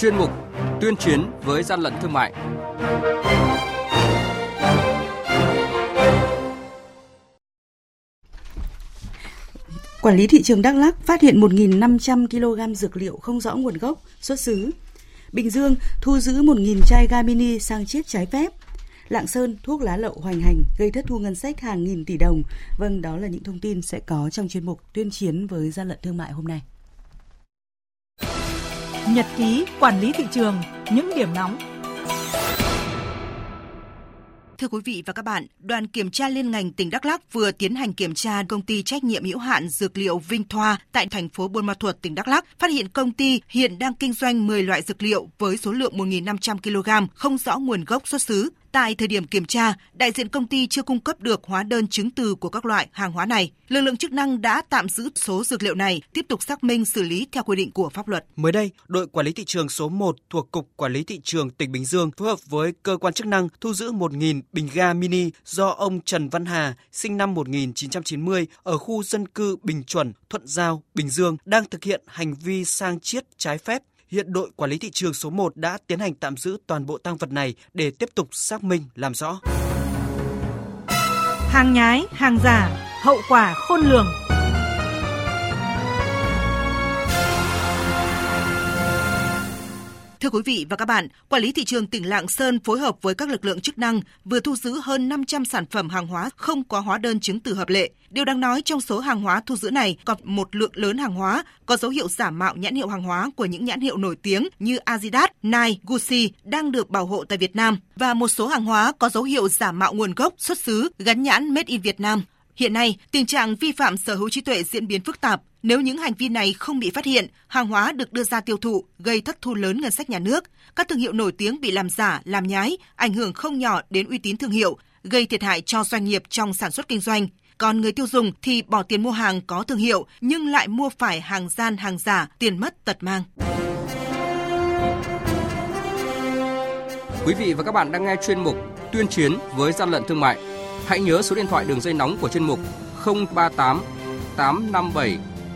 chuyên mục Tuyên chiến với gian lận thương mại. Quản lý thị trường Đắk Lắk phát hiện 1.500 kg dược liệu không rõ nguồn gốc, xuất xứ. Bình Dương thu giữ 1.000 chai gamini sang chiết trái phép. Lạng Sơn thuốc lá lậu hoành hành gây thất thu ngân sách hàng nghìn tỷ đồng. Vâng, đó là những thông tin sẽ có trong chuyên mục tuyên chiến với gian lận thương mại hôm nay. Nhật ký quản lý thị trường, những điểm nóng Thưa quý vị và các bạn, đoàn kiểm tra liên ngành tỉnh Đắk Lắk vừa tiến hành kiểm tra công ty trách nhiệm hữu hạn dược liệu Vinh Thoa tại thành phố Buôn Ma Thuột, tỉnh Đắk Lắk, phát hiện công ty hiện đang kinh doanh 10 loại dược liệu với số lượng 1.500 kg không rõ nguồn gốc xuất xứ. Tại thời điểm kiểm tra, đại diện công ty chưa cung cấp được hóa đơn chứng từ của các loại hàng hóa này. Lực lượng chức năng đã tạm giữ số dược liệu này, tiếp tục xác minh xử lý theo quy định của pháp luật. Mới đây, đội quản lý thị trường số 1 thuộc Cục Quản lý thị trường tỉnh Bình Dương phối hợp với cơ quan chức năng thu giữ 1.000 bình ga mini do ông Trần Văn Hà, sinh năm 1990 ở khu dân cư Bình Chuẩn, Thuận Giao, Bình Dương đang thực hiện hành vi sang chiết trái phép hiện đội quản lý thị trường số 1 đã tiến hành tạm giữ toàn bộ tăng vật này để tiếp tục xác minh làm rõ. Hàng nhái, hàng giả, hậu quả khôn lường. Thưa quý vị và các bạn, Quản lý thị trường tỉnh Lạng Sơn phối hợp với các lực lượng chức năng vừa thu giữ hơn 500 sản phẩm hàng hóa không có hóa đơn chứng từ hợp lệ. Điều đáng nói trong số hàng hóa thu giữ này còn một lượng lớn hàng hóa có dấu hiệu giả mạo nhãn hiệu hàng hóa của những nhãn hiệu nổi tiếng như Adidas, Nike, Gucci đang được bảo hộ tại Việt Nam và một số hàng hóa có dấu hiệu giả mạo nguồn gốc, xuất xứ, gắn nhãn Made in Việt Nam. Hiện nay, tình trạng vi phạm sở hữu trí tuệ diễn biến phức tạp. Nếu những hành vi này không bị phát hiện, hàng hóa được đưa ra tiêu thụ gây thất thu lớn ngân sách nhà nước. Các thương hiệu nổi tiếng bị làm giả, làm nhái, ảnh hưởng không nhỏ đến uy tín thương hiệu, gây thiệt hại cho doanh nghiệp trong sản xuất kinh doanh. Còn người tiêu dùng thì bỏ tiền mua hàng có thương hiệu nhưng lại mua phải hàng gian, hàng giả, tiền mất tật mang. Quý vị và các bạn đang nghe chuyên mục Tuyên chiến với gian lận thương mại Hãy nhớ số điện thoại đường dây nóng của chuyên mục 038 857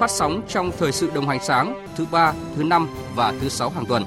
phát sóng trong thời sự đồng hành sáng thứ ba, thứ năm và thứ sáu hàng tuần.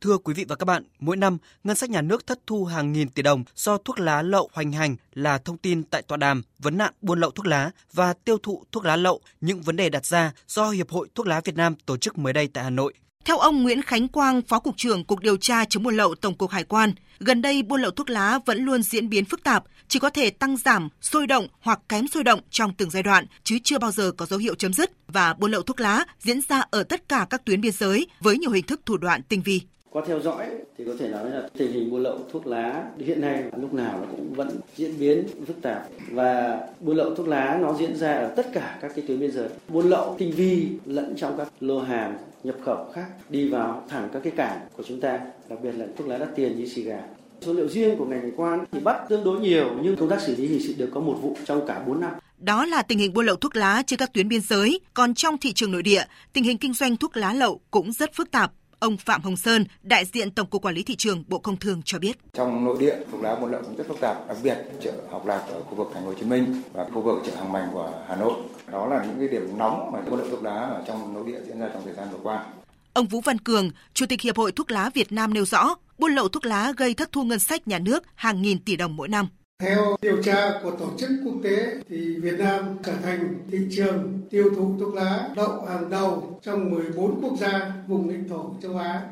Thưa quý vị và các bạn, mỗi năm ngân sách nhà nước thất thu hàng nghìn tỷ đồng do thuốc lá lậu hoành hành là thông tin tại tọa đàm vấn nạn buôn lậu thuốc lá và tiêu thụ thuốc lá lậu, những vấn đề đặt ra do Hiệp hội Thuốc lá Việt Nam tổ chức mới đây tại Hà Nội. Theo ông Nguyễn Khánh Quang, Phó Cục trưởng Cục Điều tra chống buôn lậu Tổng cục Hải quan, gần đây buôn lậu thuốc lá vẫn luôn diễn biến phức tạp, chỉ có thể tăng giảm, sôi động hoặc kém sôi động trong từng giai đoạn, chứ chưa bao giờ có dấu hiệu chấm dứt và buôn lậu thuốc lá diễn ra ở tất cả các tuyến biên giới với nhiều hình thức thủ đoạn tinh vi. Qua theo dõi thì có thể nói là tình hình buôn lậu thuốc lá hiện nay lúc nào nó cũng vẫn diễn biến phức tạp và buôn lậu thuốc lá nó diễn ra ở tất cả các cái tuyến biên giới. Buôn lậu tinh vi lẫn trong các lô hàng nhập khẩu khác đi vào thẳng các cái cảng của chúng ta, đặc biệt là thuốc lá đắt tiền như xì gà. Số liệu riêng của ngành hải quan thì bắt tương đối nhiều nhưng công tác xử lý hình sự được có một vụ trong cả 4 năm. Đó là tình hình buôn lậu thuốc lá trên các tuyến biên giới, còn trong thị trường nội địa, tình hình kinh doanh thuốc lá lậu cũng rất phức tạp. Ông Phạm Hồng Sơn, đại diện Tổng cục Quản lý thị trường Bộ Công Thương cho biết. Trong nội địa, thuốc lá buôn lậu cũng rất phức tạp, đặc biệt chợ Học Lạc ở khu vực Thành phố Hồ Chí Minh và khu vực chợ Hàng Mành của Hà Nội. Đó là những cái điểm nóng mà buôn lậu thuốc lá ở trong nội địa diễn ra trong thời gian vừa qua. Ông Vũ Văn Cường, Chủ tịch Hiệp hội Thuốc lá Việt Nam nêu rõ, buôn lậu thuốc lá gây thất thu ngân sách nhà nước hàng nghìn tỷ đồng mỗi năm. Theo điều tra của tổ chức quốc tế thì Việt Nam trở thành thị trường tiêu thụ thuốc lá lậu hàng đầu trong 14 quốc gia vùng lãnh thổ châu Á.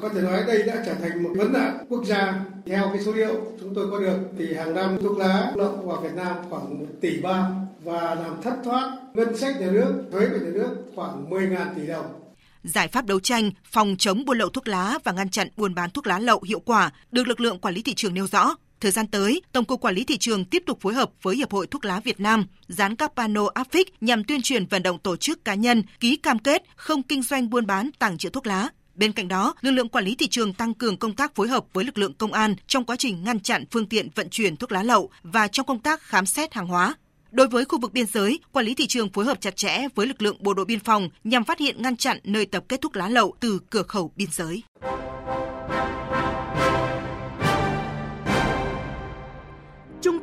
Có thể nói đây đã trở thành một vấn nạn quốc gia. Theo cái số liệu chúng tôi có được thì hàng năm thuốc lá lậu vào Việt Nam khoảng 1 tỷ ba và làm thất thoát ngân sách nhà nước, thuế của nhà nước khoảng 10.000 tỷ đồng. Giải pháp đấu tranh, phòng chống buôn lậu thuốc lá và ngăn chặn buôn bán thuốc lá lậu hiệu quả được lực lượng quản lý thị trường nêu rõ. Thời gian tới, Tổng cục Quản lý thị trường tiếp tục phối hợp với Hiệp hội Thuốc lá Việt Nam dán các pano áp phích nhằm tuyên truyền vận động tổ chức cá nhân ký cam kết không kinh doanh buôn bán tàng trữ thuốc lá. Bên cạnh đó, lực lượng quản lý thị trường tăng cường công tác phối hợp với lực lượng công an trong quá trình ngăn chặn phương tiện vận chuyển thuốc lá lậu và trong công tác khám xét hàng hóa. Đối với khu vực biên giới, quản lý thị trường phối hợp chặt chẽ với lực lượng bộ đội biên phòng nhằm phát hiện ngăn chặn nơi tập kết thuốc lá lậu từ cửa khẩu biên giới.